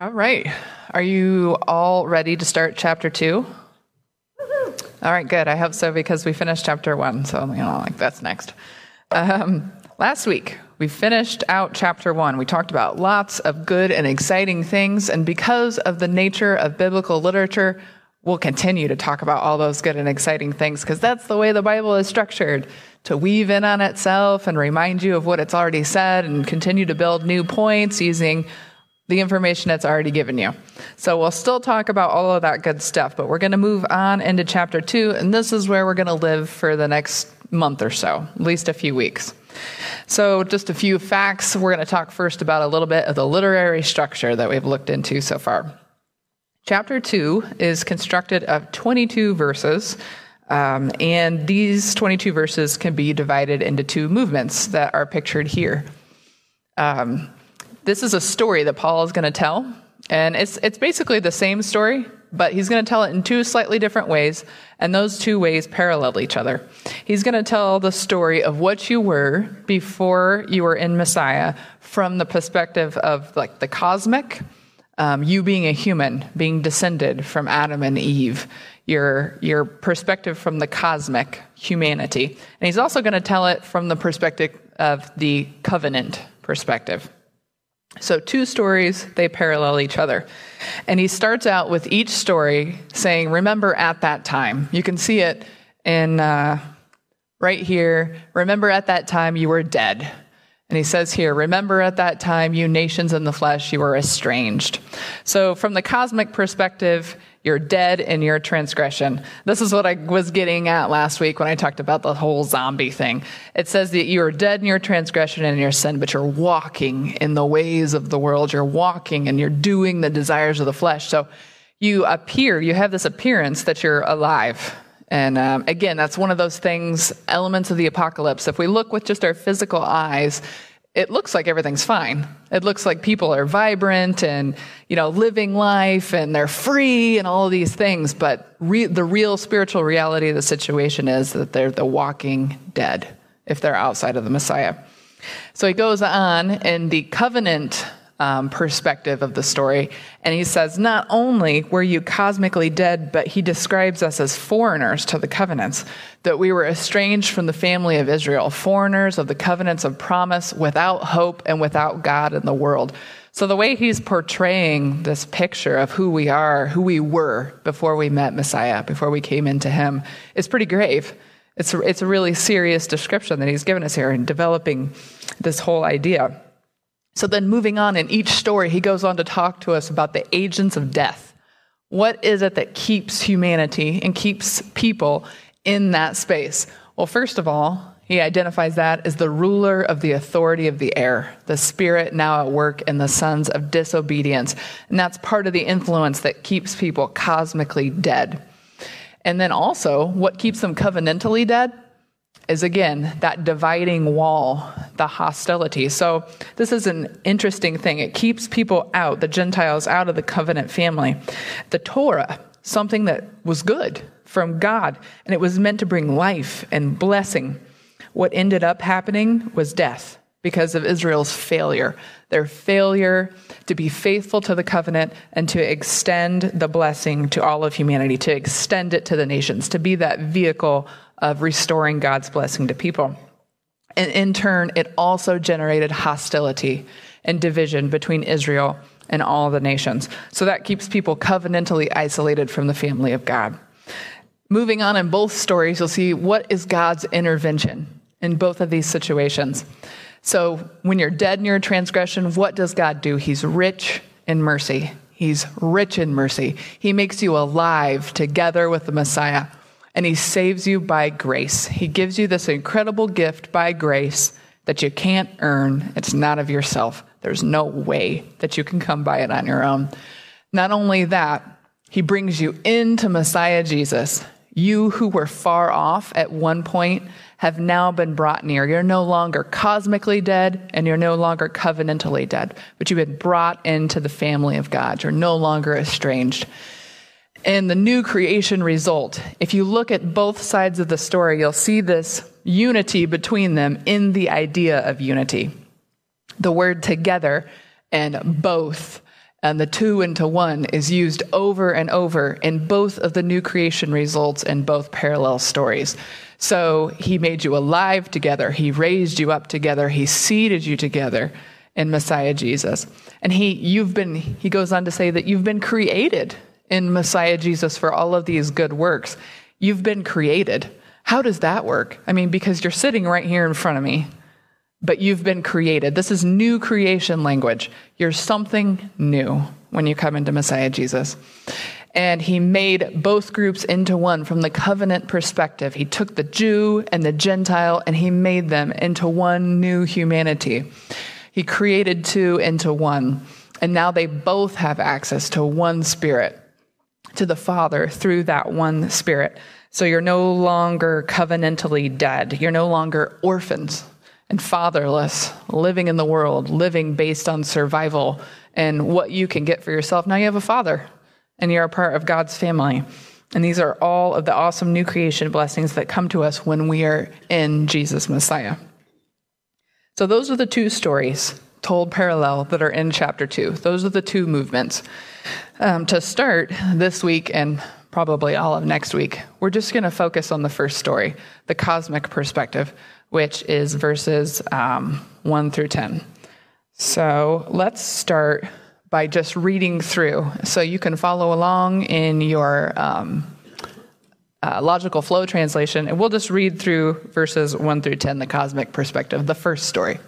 All right. Are you all ready to start chapter two? All right, good. I hope so because we finished chapter one, so you know, like that's next. Um, last week we finished out chapter one. We talked about lots of good and exciting things, and because of the nature of biblical literature, we'll continue to talk about all those good and exciting things because that's the way the Bible is structured to weave in on itself and remind you of what it's already said and continue to build new points using the information it's already given you. So we'll still talk about all of that good stuff, but we're going to move on into chapter two, and this is where we're going to live for the next month or so, at least a few weeks. So, just a few facts. We're going to talk first about a little bit of the literary structure that we've looked into so far. Chapter 2 is constructed of 22 verses, um, and these 22 verses can be divided into two movements that are pictured here. Um, this is a story that Paul is going to tell, and it's, it's basically the same story, but he's going to tell it in two slightly different ways, and those two ways parallel each other. He's going to tell the story of what you were before you were in Messiah from the perspective of like the cosmic um, you being a human, being descended from Adam and Eve, your, your perspective from the cosmic humanity. And he's also going to tell it from the perspective of the covenant perspective. So, two stories, they parallel each other. And he starts out with each story saying, Remember at that time. You can see it in uh, right here. Remember at that time you were dead and he says here, remember at that time, you nations in the flesh, you were estranged. So, from the cosmic perspective, you're dead in your transgression. This is what I was getting at last week when I talked about the whole zombie thing. It says that you are dead in your transgression and your sin, but you're walking in the ways of the world. You're walking and you're doing the desires of the flesh. So, you appear, you have this appearance that you're alive. And um, again, that's one of those things, elements of the apocalypse. If we look with just our physical eyes, it looks like everything's fine. It looks like people are vibrant and, you know, living life and they're free and all of these things. But re- the real spiritual reality of the situation is that they're the walking dead if they're outside of the Messiah. So he goes on in the covenant um, perspective of the story. And he says, Not only were you cosmically dead, but he describes us as foreigners to the covenants, that we were estranged from the family of Israel, foreigners of the covenants of promise, without hope and without God in the world. So the way he's portraying this picture of who we are, who we were before we met Messiah, before we came into him, is pretty grave. It's a, it's a really serious description that he's given us here in developing this whole idea. So then, moving on in each story, he goes on to talk to us about the agents of death. What is it that keeps humanity and keeps people in that space? Well, first of all, he identifies that as the ruler of the authority of the air, the spirit now at work in the sons of disobedience. And that's part of the influence that keeps people cosmically dead. And then also, what keeps them covenantally dead? Is again that dividing wall, the hostility. So, this is an interesting thing. It keeps people out, the Gentiles, out of the covenant family. The Torah, something that was good from God, and it was meant to bring life and blessing. What ended up happening was death because of Israel's failure. Their failure to be faithful to the covenant and to extend the blessing to all of humanity, to extend it to the nations, to be that vehicle of restoring God's blessing to people. And in turn, it also generated hostility and division between Israel and all the nations. So that keeps people covenantally isolated from the family of God. Moving on in both stories, you'll see what is God's intervention in both of these situations. So when you're dead in your transgression, what does God do? He's rich in mercy. He's rich in mercy. He makes you alive together with the Messiah and he saves you by grace. He gives you this incredible gift by grace that you can't earn. It's not of yourself. There's no way that you can come by it on your own. Not only that, he brings you into Messiah Jesus. You who were far off at one point have now been brought near. You're no longer cosmically dead and you're no longer covenantally dead, but you've been brought into the family of God. You're no longer estranged and the new creation result. If you look at both sides of the story, you'll see this unity between them in the idea of unity. The word together and both And the two into one is used over and over in both of the new creation results in both parallel stories. So he made you alive together, he raised you up together, he seated you together in Messiah Jesus. And he you've been he goes on to say that you've been created in Messiah Jesus for all of these good works. You've been created. How does that work? I mean, because you're sitting right here in front of me, but you've been created. This is new creation language. You're something new when you come into Messiah Jesus. And he made both groups into one from the covenant perspective. He took the Jew and the Gentile and he made them into one new humanity. He created two into one. And now they both have access to one spirit, to the Father through that one spirit. So you're no longer covenantally dead. You're no longer orphans and fatherless, living in the world, living based on survival and what you can get for yourself. Now you have a father and you're a part of God's family. And these are all of the awesome new creation blessings that come to us when we are in Jesus Messiah. So those are the two stories told parallel that are in chapter two. Those are the two movements. Um, to start this week and probably all of next week, we're just going to focus on the first story, the cosmic perspective, which is verses um, 1 through 10. So let's start by just reading through. So you can follow along in your um, uh, logical flow translation, and we'll just read through verses 1 through 10, the cosmic perspective, the first story.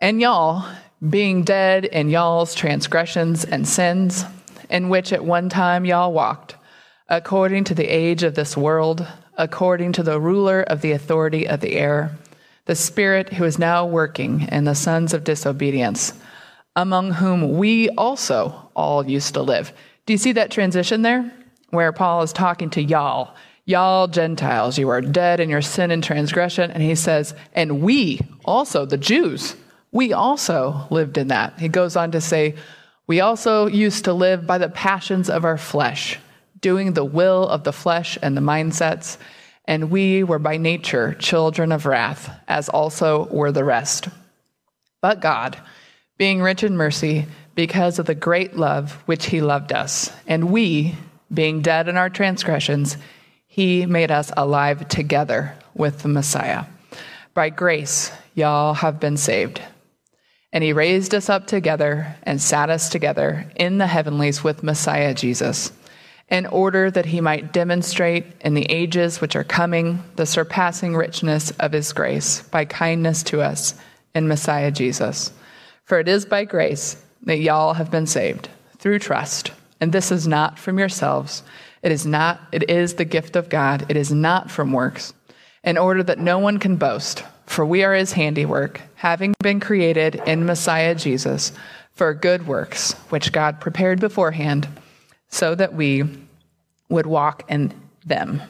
And y'all, being dead in y'all's transgressions and sins, in which at one time y'all walked, according to the age of this world, according to the ruler of the authority of the air, the Spirit who is now working in the sons of disobedience, among whom we also all used to live. Do you see that transition there? Where Paul is talking to y'all. Y'all Gentiles, you are dead in your sin and transgression. And he says, and we also, the Jews, we also lived in that. He goes on to say, we also used to live by the passions of our flesh doing the will of the flesh and the mindsets, and we were by nature children of wrath, as also were the rest. But God, being rich in mercy, because of the great love which He loved us, and we, being dead in our transgressions, He made us alive together with the Messiah. By grace, y'all have been saved. And He raised us up together and sat us together in the heavenlies with Messiah Jesus in order that he might demonstrate in the ages which are coming the surpassing richness of his grace by kindness to us in Messiah Jesus. For it is by grace that y'all have been saved through trust. And this is not from yourselves. It is not, it is the gift of God. It is not from works, in order that no one can boast. For we are his handiwork, having been created in Messiah Jesus for good works, which God prepared beforehand so that we would walk in them.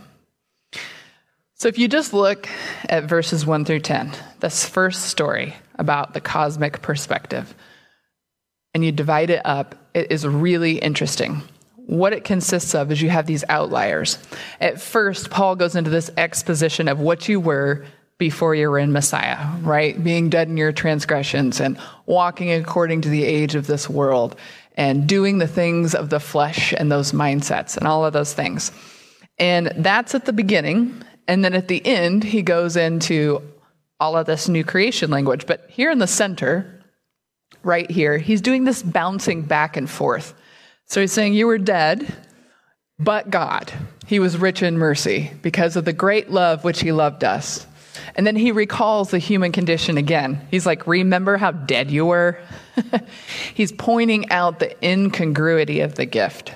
So if you just look at verses 1 through 10, this first story about the cosmic perspective, and you divide it up, it is really interesting. What it consists of is you have these outliers. At first, Paul goes into this exposition of what you were before you were in Messiah, right? Being dead in your transgressions and walking according to the age of this world and doing the things of the flesh and those mindsets and all of those things. And that's at the beginning. And then at the end, he goes into all of this new creation language. But here in the center, right here, he's doing this bouncing back and forth. So he's saying, You were dead, but God. He was rich in mercy because of the great love which he loved us. And then he recalls the human condition again. He's like, Remember how dead you were? He's pointing out the incongruity of the gift.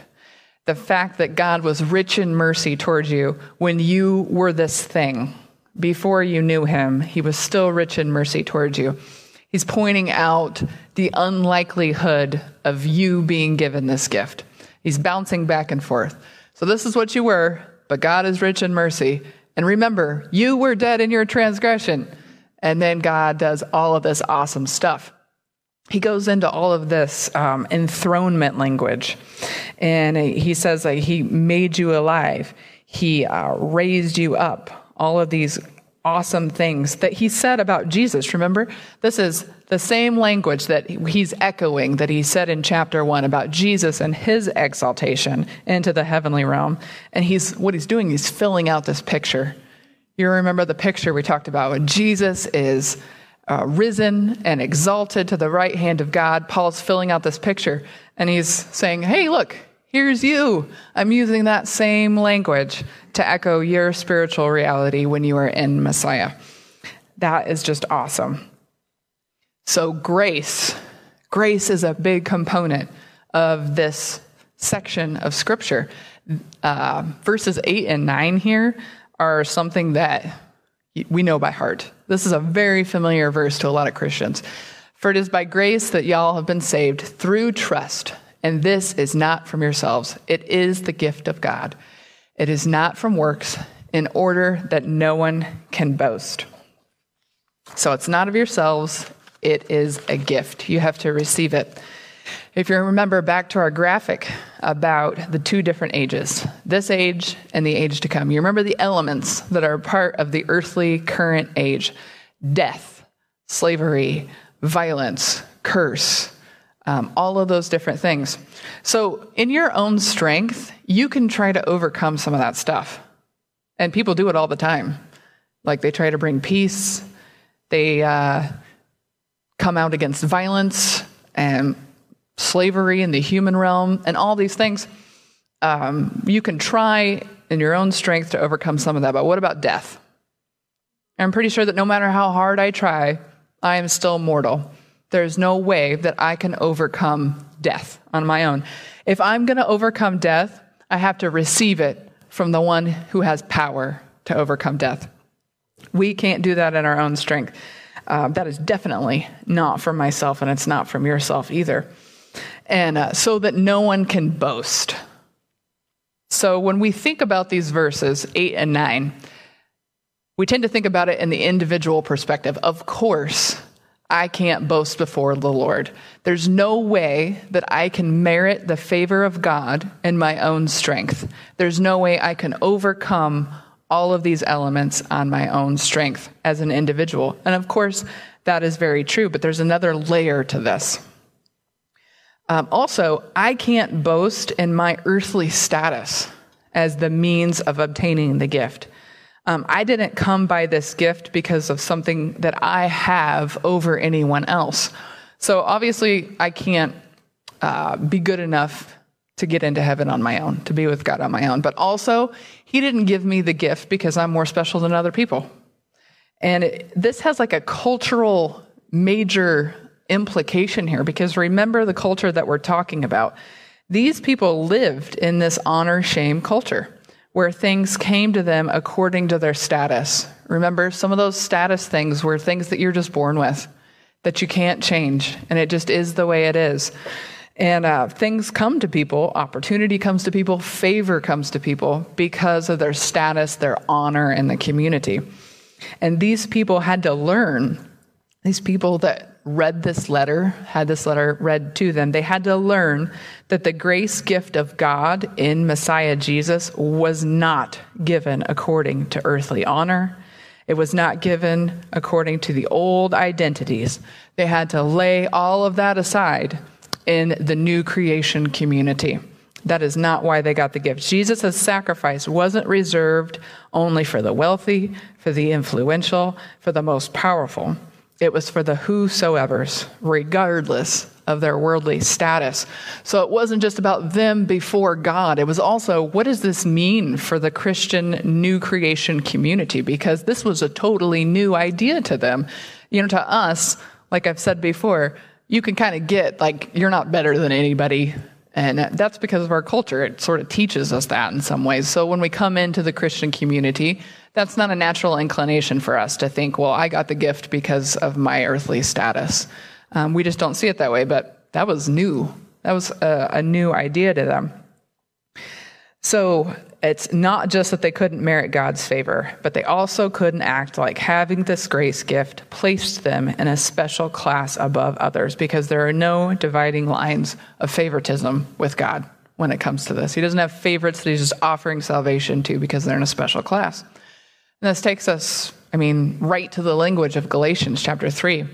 The fact that God was rich in mercy towards you when you were this thing. Before you knew him, he was still rich in mercy towards you. He's pointing out the unlikelihood of you being given this gift. He's bouncing back and forth. So, this is what you were, but God is rich in mercy. And remember, you were dead in your transgression. And then God does all of this awesome stuff. He goes into all of this um, enthronement language. And he says that he made you alive, he uh, raised you up. All of these awesome things that he said about Jesus. Remember, this is the same language that he's echoing that he said in chapter one about Jesus and his exaltation into the heavenly realm. And he's what he's doing, he's filling out this picture. You remember the picture we talked about when Jesus is uh, risen and exalted to the right hand of God. Paul's filling out this picture and he's saying, Hey, look, Here's you. I'm using that same language to echo your spiritual reality when you are in Messiah. That is just awesome. So, grace. Grace is a big component of this section of Scripture. Uh, verses 8 and 9 here are something that we know by heart. This is a very familiar verse to a lot of Christians. For it is by grace that y'all have been saved through trust and this is not from yourselves, it is the gift of God. It is not from works, in order that no one can boast. So it's not of yourselves, it is a gift. You have to receive it. If you remember back to our graphic about the two different ages, this age and the age to come, you remember the elements that are part of the earthly current age death, slavery, violence, curse, um, all of those different things. So, in your own strength, you can try to overcome some of that stuff. And people do it all the time. Like they try to bring peace, they uh, come out against violence and slavery in the human realm, and all these things. Um, you can try in your own strength to overcome some of that. But what about death? I'm pretty sure that no matter how hard I try, I am still mortal. There's no way that I can overcome death on my own. If I'm going to overcome death, I have to receive it from the one who has power to overcome death. We can't do that in our own strength. Uh, that is definitely not from myself, and it's not from yourself either. And uh, so that no one can boast. So when we think about these verses, 8 and 9, we tend to think about it in the individual perspective. Of course, I can't boast before the Lord. There's no way that I can merit the favor of God in my own strength. There's no way I can overcome all of these elements on my own strength as an individual. And of course, that is very true, but there's another layer to this. Um, also, I can't boast in my earthly status as the means of obtaining the gift. Um, I didn't come by this gift because of something that I have over anyone else. So obviously, I can't uh, be good enough to get into heaven on my own, to be with God on my own. But also, He didn't give me the gift because I'm more special than other people. And it, this has like a cultural major implication here because remember the culture that we're talking about. These people lived in this honor shame culture where things came to them according to their status. Remember, some of those status things were things that you're just born with, that you can't change, and it just is the way it is. And uh, things come to people, opportunity comes to people, favor comes to people because of their status, their honor in the community. And these people had to learn, these people that read this letter, had this letter read to them, they had to learn that the grace gift of God in Messiah Jesus was not given according to earthly honor. It was not given according to the old identities. They had to lay all of that aside in the new creation community. That is not why they got the gift. Jesus' sacrifice wasn't reserved only for the wealthy, for the influential, for the most powerful. It was for the whosoever's, regardless of their worldly status. So it wasn't just about them before God. It was also, what does this mean for the Christian new creation community? Because this was a totally new idea to them. You know, to us, like I've said before, you can kind of get like, you're not better than anybody. And that's because of our culture. It sort of teaches us that in some ways. So when we come into the Christian community, that's not a natural inclination for us to think, well, I got the gift because of my earthly status. Um, we just don't see it that way, but that was new. That was a, a new idea to them. So it's not just that they couldn't merit God's favor, but they also couldn't act like having this grace gift placed them in a special class above others because there are no dividing lines of favoritism with God when it comes to this. He doesn't have favorites that he's just offering salvation to because they're in a special class. And this takes us I mean, right to the language of Galatians chapter 3.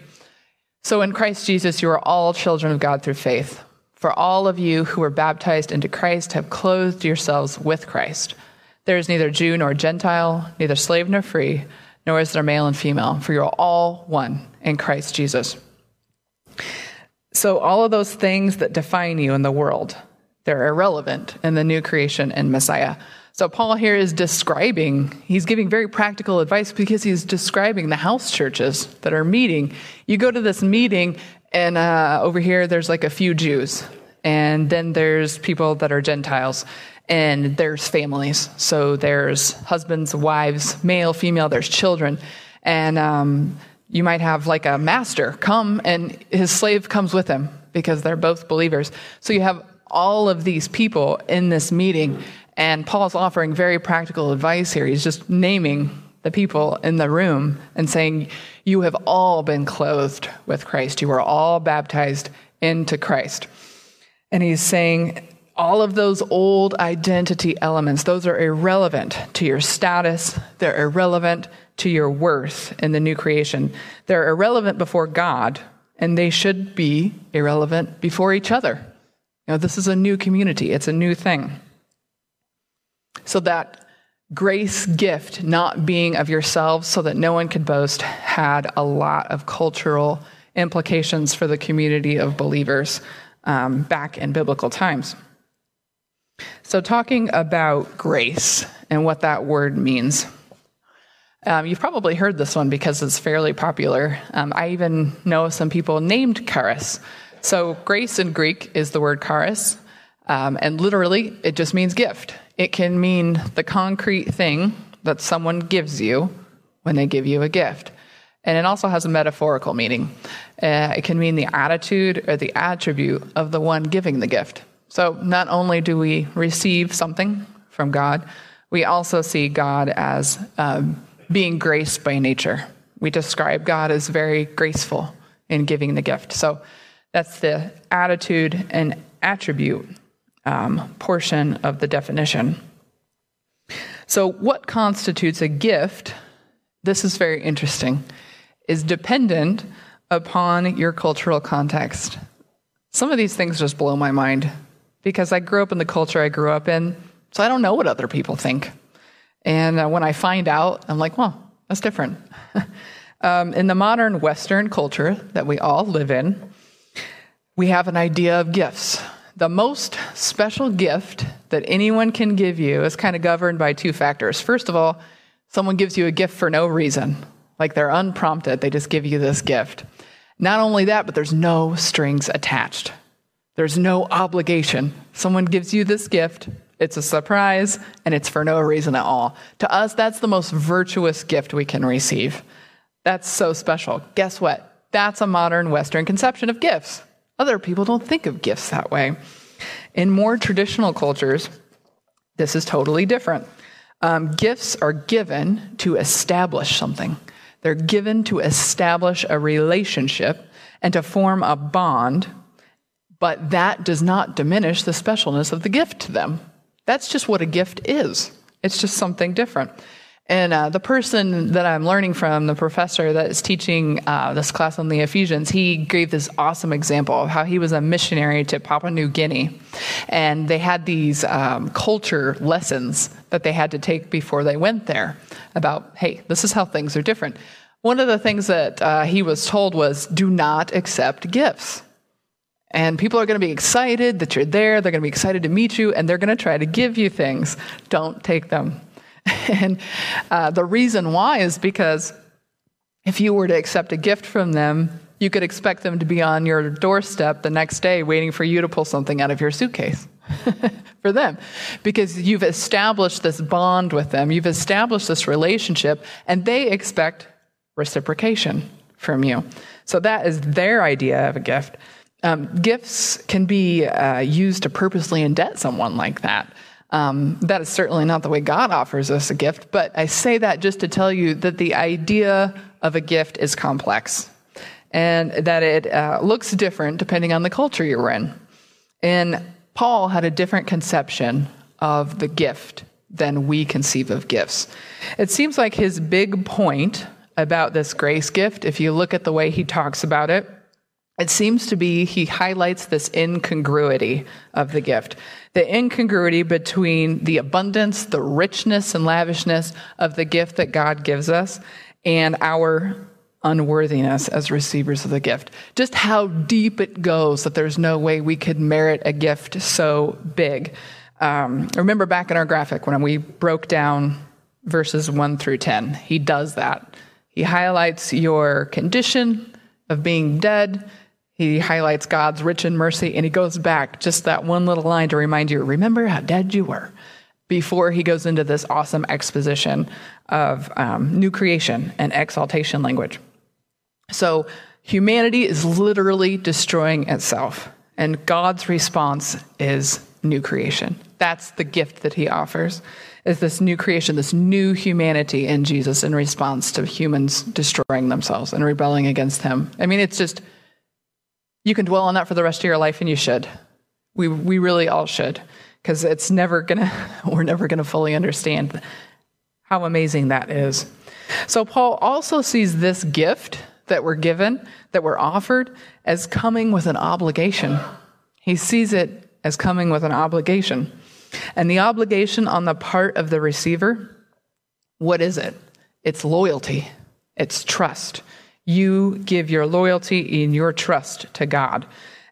So in Christ Jesus, you are all children of God through faith. For all of you who were baptized into Christ have clothed yourselves with Christ. There is neither Jew nor Gentile, neither slave nor free, nor is there male and female, for you are all one in Christ Jesus. So all of those things that define you in the world, they're irrelevant in the new creation in Messiah. So Paul here is describing, he's giving very practical advice because he's describing the house churches that are meeting. You go to this meeting, and uh, over here there's like a few Jews, and then there's people that are Gentiles, and there's families. So there's husbands, wives, male, female, there's children. And um, you might have like a master come, and his slave comes with him because they're both believers. So you have all of these people in this meeting and Paul's offering very practical advice here. He's just naming the people in the room and saying, You have all been clothed with Christ. You are all baptized into Christ. And he's saying, all of those old identity elements, those are irrelevant to your status. They're irrelevant to your worth in the new creation. They're irrelevant before God, and they should be irrelevant before each other. You know, this is a new community, it's a new thing. So that grace gift not being of yourselves so that no one could boast had a lot of cultural implications for the community of believers um, back in biblical times. So, talking about grace and what that word means. Um, you've probably heard this one because it's fairly popular. Um, I even know some people named charis. So, grace in Greek is the word charis, um, and literally it just means gift. It can mean the concrete thing that someone gives you when they give you a gift. And it also has a metaphorical meaning. Uh, it can mean the attitude or the attribute of the one giving the gift. So not only do we receive something from God, we also see God as um, being graced by nature. We describe God as very graceful in giving the gift. So that's the attitude and attribute um, portion of the definition. So, what constitutes a gift, this is very interesting, is dependent upon your cultural context. Some of these things just blow my mind because I grew up in the culture I grew up in, so I don't know what other people think. And uh, when I find out, I'm like, well, that's different. um, in the modern Western culture that we all live in, we have an idea of gifts the most special gift that anyone can give you is kind of governed by two factors. First of all, someone gives you a gift for no reason, like they're unprompted, they just give you this gift. Not only that, but there's no strings attached. There's no obligation. Someone gives you this gift, it's a surprise, and it's for no reason at all. To us, that's the most virtuous gift we can receive. That's so special. Guess what? That's a modern Western conception of gifts. Other people don't think of gifts that way. In more traditional cultures, this is totally different. Um, gifts are given to establish something, they're given to establish a relationship and to form a bond, but that does not diminish the specialness of the gift to them. That's just what a gift is, it's just something different. And uh, the person that I'm learning from, the professor that is teaching uh, this class on the Ephesians, he gave this awesome example of how he was a missionary to Papua New Guinea. And they had these um, culture lessons that they had to take before they went there about, hey, this is how things are different. One of the things that uh, he was told was do not accept gifts. And people are going to be excited that you're there. They're going to be excited to meet you, and they're going to try to give you things. Don't take them. And uh, the reason why is because if you were to accept a gift from them, you could expect them to be on your doorstep the next day waiting for you to pull something out of your suitcase for them because you've established this bond with them, you've established this relationship, and they expect reciprocation from you. So that is their idea of a gift. Um, gifts can be uh, used to purposely indebt someone like that. Um, that is certainly not the way God offers us a gift, but I say that just to tell you that the idea of a gift is complex and that it uh, looks different depending on the culture you're in. And Paul had a different conception of the gift than we conceive of gifts. It seems like his big point about this grace gift, if you look at the way he talks about it, it seems to be he highlights this incongruity of the gift. The incongruity between the abundance, the richness, and lavishness of the gift that God gives us and our unworthiness as receivers of the gift. Just how deep it goes that there's no way we could merit a gift so big. Um, remember back in our graphic when we broke down verses 1 through 10, he does that. He highlights your condition of being dead. He highlights God's rich in mercy, and he goes back just that one little line to remind you remember how dead you were before he goes into this awesome exposition of um, new creation and exaltation language. So, humanity is literally destroying itself, and God's response is new creation. That's the gift that he offers. Is this new creation, this new humanity in Jesus in response to humans destroying themselves and rebelling against him. I mean, it's just you can dwell on that for the rest of your life and you should. We we really all should because it's never to we're never to fully understand how amazing that is. So Paul also sees this gift that we're given, that we're offered as coming with an obligation. He sees it as coming with an obligation. And the obligation on the part of the receiver, what is it? It's loyalty, it's trust. You give your loyalty and your trust to God.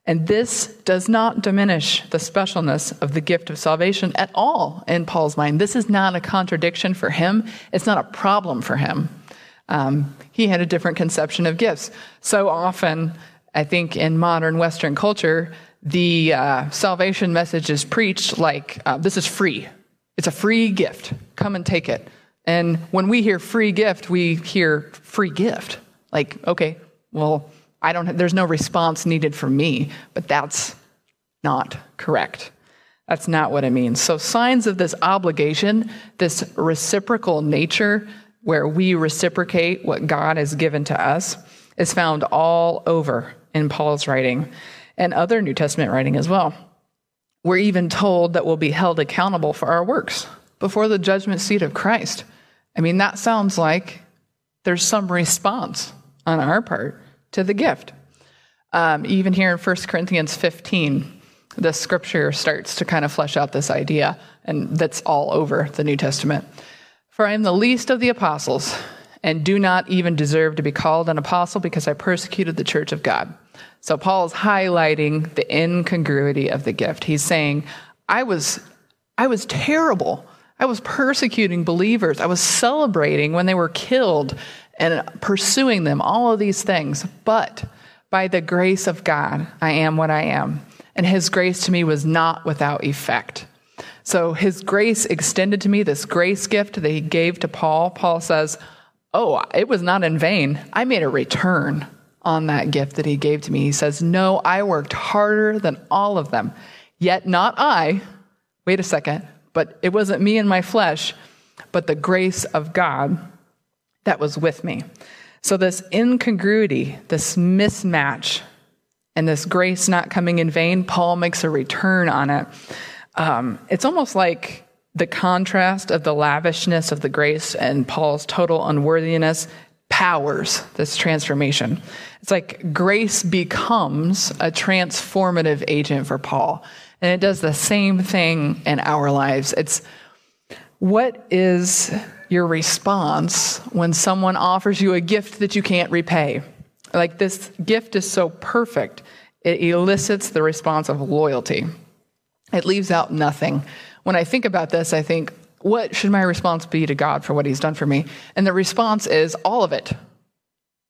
And this does not diminish the specialness of the gift of salvation at all in Paul's mind. This is not a contradiction for him, it's not a problem for him. Um, he had a different conception of gifts. So often, I think in modern Western culture, the uh, salvation message is preached like uh, this is free. It's a free gift. Come and take it. And when we hear free gift, we hear free gift. Like, okay, well, I don't. There's no response needed from me, but that's not correct. That's not what it means. So, signs of this obligation, this reciprocal nature, where we reciprocate what God has given to us, is found all over in Paul's writing and other New Testament writing as well. We're even told that we'll be held accountable for our works before the judgment seat of Christ. I mean, that sounds like there's some response on our part to the gift. Um, even here in 1 Corinthians 15, the scripture starts to kind of flesh out this idea, and that's all over the New Testament. For I am the least of the apostles, and do not even deserve to be called an apostle because I persecuted the church of God. So Paul is highlighting the incongruity of the gift. He's saying, I was, I was terrible. I was persecuting believers. I was celebrating when they were killed and pursuing them, all of these things. But by the grace of God, I am what I am. And his grace to me was not without effect. So his grace extended to me, this grace gift that he gave to Paul. Paul says, Oh, it was not in vain. I made a return on that gift that he gave to me. He says, No, I worked harder than all of them. Yet not I. Wait a second. But it wasn't me and my flesh, but the grace of God that was with me. So, this incongruity, this mismatch, and this grace not coming in vain, Paul makes a return on it. Um, it's almost like the contrast of the lavishness of the grace and Paul's total unworthiness powers this transformation. It's like grace becomes a transformative agent for Paul. And it does the same thing in our lives. It's what is your response when someone offers you a gift that you can't repay? Like this gift is so perfect, it elicits the response of loyalty. It leaves out nothing. When I think about this, I think, what should my response be to God for what He's done for me? And the response is all of it.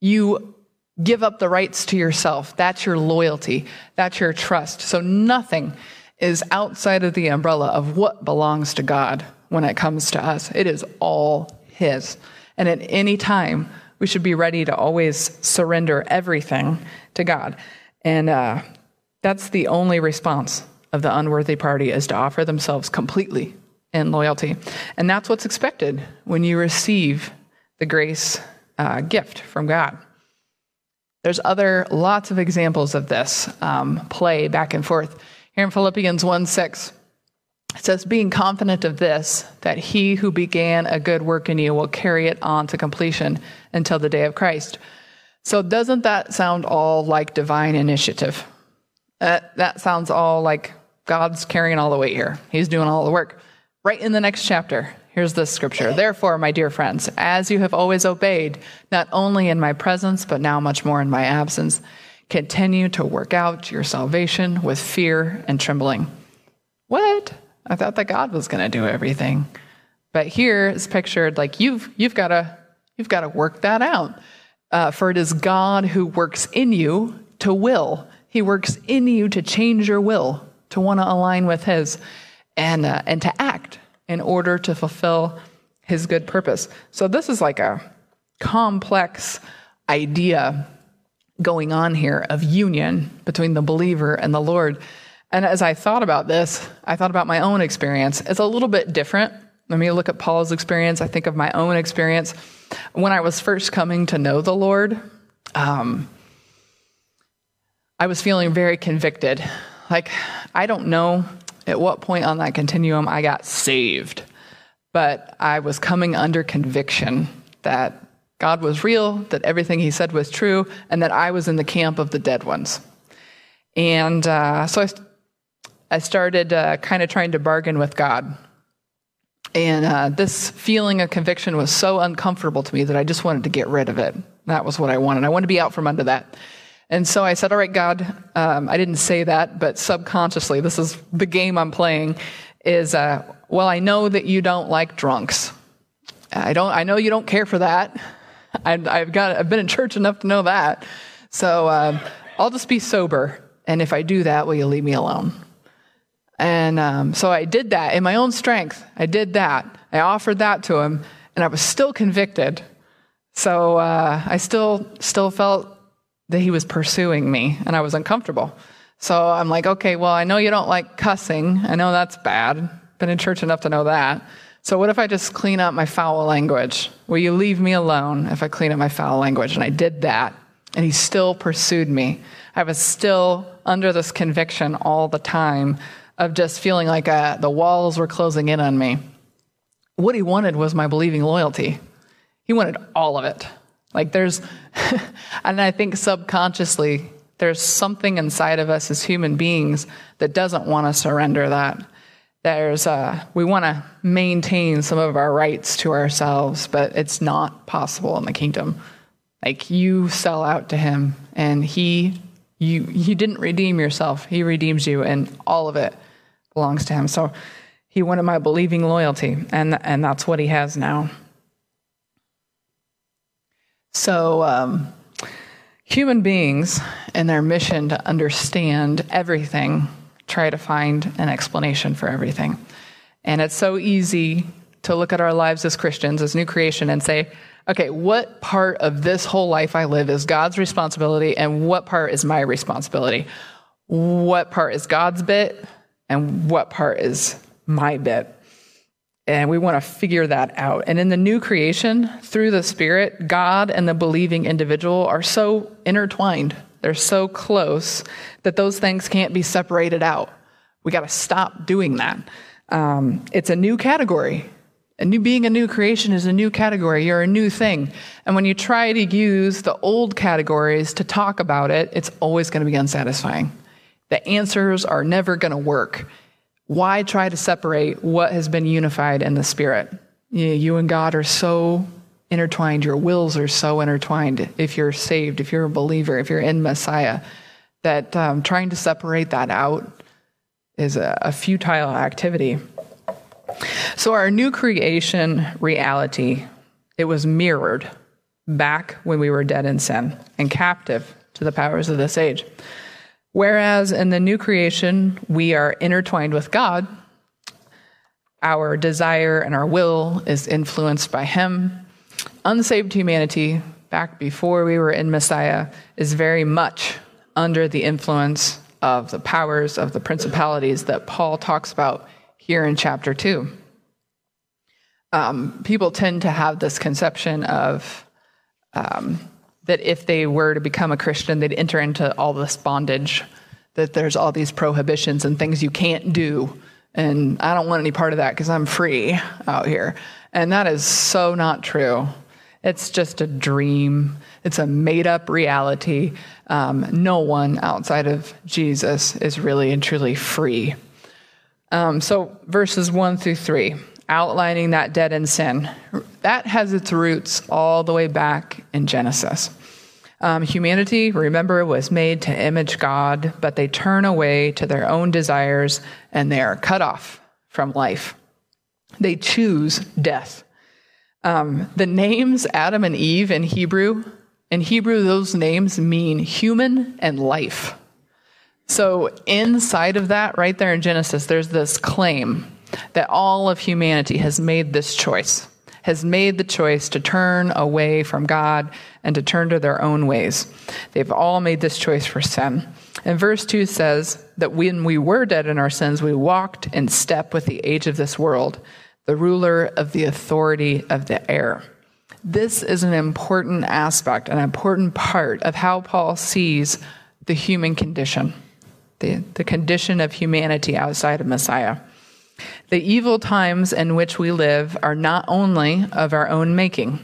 You give up the rights to yourself. That's your loyalty. That's your trust. So nothing is outside of the umbrella of what belongs to God when it comes to us. It is all His. And at any time, we should be ready to always surrender everything to God. And uh, that's the only response of the unworthy party is to offer themselves completely in loyalty. And that's what's expected when you receive the grace uh, gift from God. There's other lots of examples of this um, play back and forth. Here in Philippians 1 6, It says, being confident of this, that he who began a good work in you will carry it on to completion until the day of Christ. So, doesn't that sound all like divine initiative? That, that sounds all like God's carrying all the weight here. He's doing all the work. Right in the next chapter, here's this scripture. Therefore, my dear friends, as you have always obeyed, not only in my presence, but now much more in my absence, continue to work out your salvation with fear and trembling. What? I thought that God was going to do everything. But here is pictured like you've, you've got to you've got to work that out. Uh, for it is God who works in you to will. He works in you to change your will, to want to align with His, and, uh, and to act in order to fulfill His good purpose. So, this is like a complex idea going on here of union between the believer and the Lord. And as I thought about this, I thought about my own experience. It's a little bit different. Let me look at Paul's experience. I think of my own experience. When I was first coming to know the Lord, um, I was feeling very convicted. Like, I don't know at what point on that continuum I got saved, but I was coming under conviction that God was real, that everything he said was true, and that I was in the camp of the dead ones. And uh, so I, I started uh, kind of trying to bargain with God. And uh, this feeling of conviction was so uncomfortable to me that I just wanted to get rid of it. That was what I wanted. I wanted to be out from under that. And so I said, All right, God, um, I didn't say that, but subconsciously, this is the game I'm playing is, uh, well, I know that you don't like drunks. I don't, I know you don't care for that. I've, got, I've been in church enough to know that. So uh, I'll just be sober. And if I do that, will you leave me alone? And um, so I did that in my own strength. I did that. I offered that to him, and I was still convicted. So uh, I still still felt that he was pursuing me, and I was uncomfortable. So I'm like, okay, well, I know you don't like cussing. I know that's bad. Been in church enough to know that. So what if I just clean up my foul language? Will you leave me alone if I clean up my foul language? And I did that, and he still pursued me. I was still under this conviction all the time of just feeling like uh, the walls were closing in on me. What he wanted was my believing loyalty. He wanted all of it. Like there's, and I think subconsciously, there's something inside of us as human beings that doesn't want to surrender that. There's, uh, we want to maintain some of our rights to ourselves, but it's not possible in the kingdom. Like you sell out to him, and he, you, you didn't redeem yourself. He redeems you, and all of it belongs to him. So he wanted my believing loyalty, and, and that's what he has now. So, um, human beings, in their mission to understand everything, try to find an explanation for everything. And it's so easy to look at our lives as Christians, as new creation, and say, okay, what part of this whole life I live is God's responsibility, and what part is my responsibility? What part is God's bit? And what part is my bit. And we want to figure that out. And in the new creation, through the Spirit, God and the believing individual are so intertwined. They're so close that those things can't be separated out. We got to stop doing that. Um, it's a new category. A new being a new creation is a new category. You're a new thing. And when you try to use the old categories to talk about it, it's always going to be unsatisfying. The answers are never going to work. Why try to separate what has been unified in the Spirit? You and God are so intertwined, your wills are so intertwined if you're saved, if you're a believer, if you're in Messiah, that um, trying to separate that out is a, a futile activity. So, our new creation reality, it was mirrored back when we were dead in sin and captive to the powers of this age. Whereas in the new creation, we are intertwined with God, our desire and our will is influenced by Him. Unsaved humanity, back before we were in Messiah, is very much under the influence of the powers of the principalities that Paul talks about here in chapter 2. Um, people tend to have this conception of um, that if they were to become a Christian, they'd enter into all this bondage, that there's all these prohibitions and things you can't do and I don't want any part of that because I'm free out here. And that is so not true. It's just a dream, it's a made up reality. Um, no one outside of Jesus is really and truly free. Um, so, verses 1 through 3, outlining that dead in sin, that has its roots all the way back in Genesis. Um, humanity, remember, was made to image God, but they turn away to their own desires and they are cut off from life. They choose death. Um, the names Adam and Eve in Hebrew, in Hebrew, those names mean human and life. So, inside of that, right there in Genesis, there's this claim that all of humanity has made this choice, has made the choice to turn away from God and to turn to their own ways. They've all made this choice for sin. And verse 2 says that when we were dead in our sins, we walked in step with the age of this world, the ruler of the authority of the air. This is an important aspect, an important part of how Paul sees the human condition the, the condition of humanity outside of Messiah. The evil times in which we live are not only of our own making.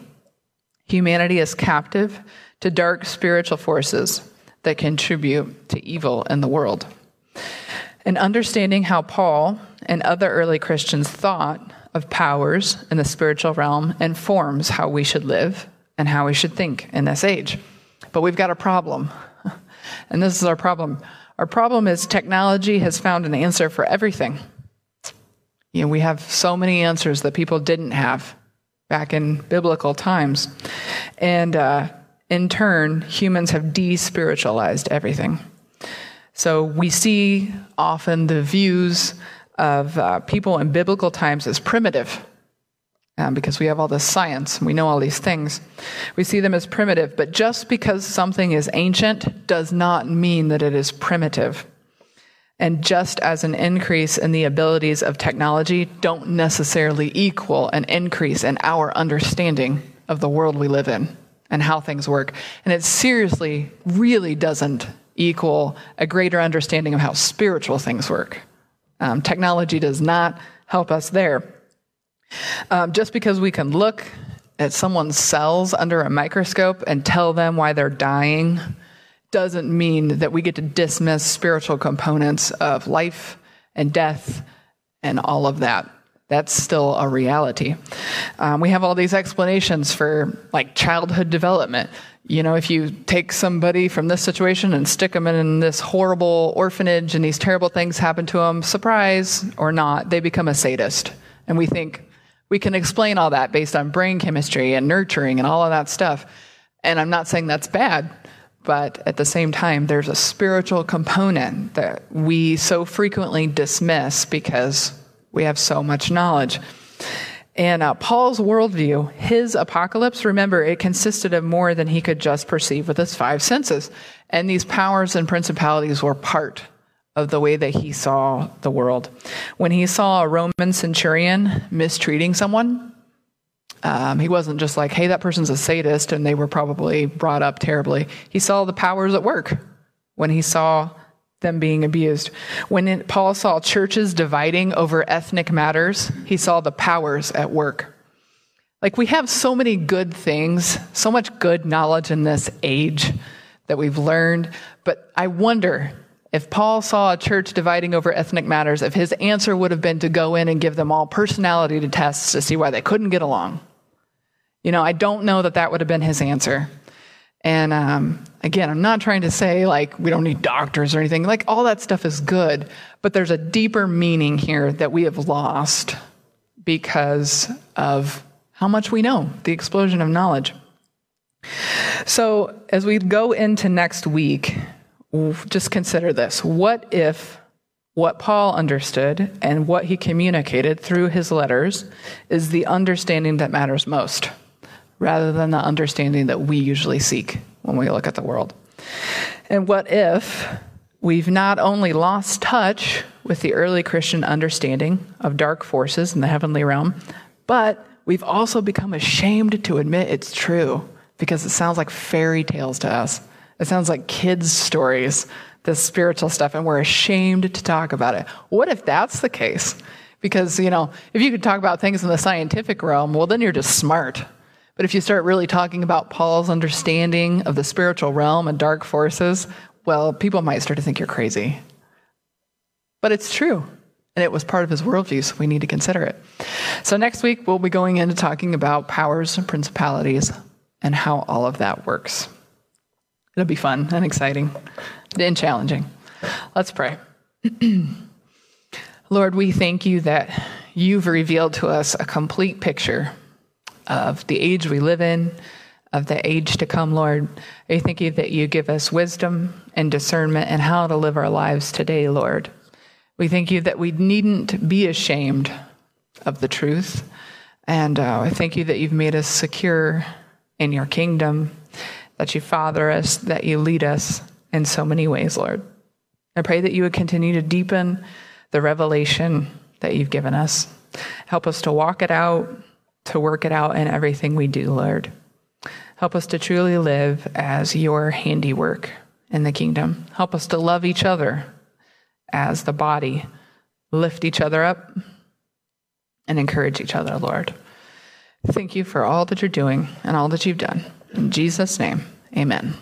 Humanity is captive to dark spiritual forces that contribute to evil in the world. And understanding how Paul and other early Christians thought of powers in the spiritual realm informs how we should live and how we should think in this age. But we've got a problem. And this is our problem. Our problem is technology has found an answer for everything. You know, we have so many answers that people didn't have back in biblical times. And uh, in turn, humans have despiritualized everything. So we see often the views of uh, people in biblical times as primitive um, because we have all this science and we know all these things. We see them as primitive, but just because something is ancient does not mean that it is primitive. And just as an increase in the abilities of technology don't necessarily equal an increase in our understanding of the world we live in and how things work. And it seriously really doesn't equal a greater understanding of how spiritual things work. Um, technology does not help us there. Um, just because we can look at someone's cells under a microscope and tell them why they're dying doesn't mean that we get to dismiss spiritual components of life and death and all of that. That's still a reality. Um, we have all these explanations for like childhood development. You know, if you take somebody from this situation and stick them in this horrible orphanage and these terrible things happen to them, surprise or not, they become a sadist. And we think, we can explain all that based on brain chemistry and nurturing and all of that stuff. And I'm not saying that's bad, but at the same time, there's a spiritual component that we so frequently dismiss because we have so much knowledge. And uh, Paul's worldview, his apocalypse, remember, it consisted of more than he could just perceive with his five senses. And these powers and principalities were part of the way that he saw the world. When he saw a Roman centurion mistreating someone, um, he wasn't just like, hey, that person's a sadist, and they were probably brought up terribly. He saw the powers at work when he saw them being abused. When it, Paul saw churches dividing over ethnic matters, he saw the powers at work. Like, we have so many good things, so much good knowledge in this age that we've learned, but I wonder if Paul saw a church dividing over ethnic matters, if his answer would have been to go in and give them all personality tests to see why they couldn't get along. You know, I don't know that that would have been his answer. And um, again, I'm not trying to say like we don't need doctors or anything. Like all that stuff is good, but there's a deeper meaning here that we have lost because of how much we know, the explosion of knowledge. So as we go into next week, just consider this. What if what Paul understood and what he communicated through his letters is the understanding that matters most, rather than the understanding that we usually seek when we look at the world? And what if we've not only lost touch with the early Christian understanding of dark forces in the heavenly realm, but we've also become ashamed to admit it's true because it sounds like fairy tales to us? It sounds like kids' stories this spiritual stuff and we're ashamed to talk about it. What if that's the case? Because, you know, if you could talk about things in the scientific realm, well, then you're just smart. But if you start really talking about Paul's understanding of the spiritual realm and dark forces, well, people might start to think you're crazy. But it's true. And it was part of his worldview, so we need to consider it. So next week, we'll be going into talking about powers and principalities and how all of that works. It'll be fun and exciting and challenging. Let's pray. Lord, we thank you that you've revealed to us a complete picture of the age we live in, of the age to come, Lord. I thank you that you give us wisdom and discernment and how to live our lives today, Lord. We thank you that we needn't be ashamed of the truth. And uh, I thank you that you've made us secure in your kingdom, that you father us, that you lead us in so many ways, Lord. I pray that you would continue to deepen the revelation that you've given us. Help us to walk it out, to work it out in everything we do, Lord. Help us to truly live as your handiwork in the kingdom. Help us to love each other as the body, lift each other up, and encourage each other, Lord. Thank you for all that you're doing and all that you've done. In Jesus' name, amen.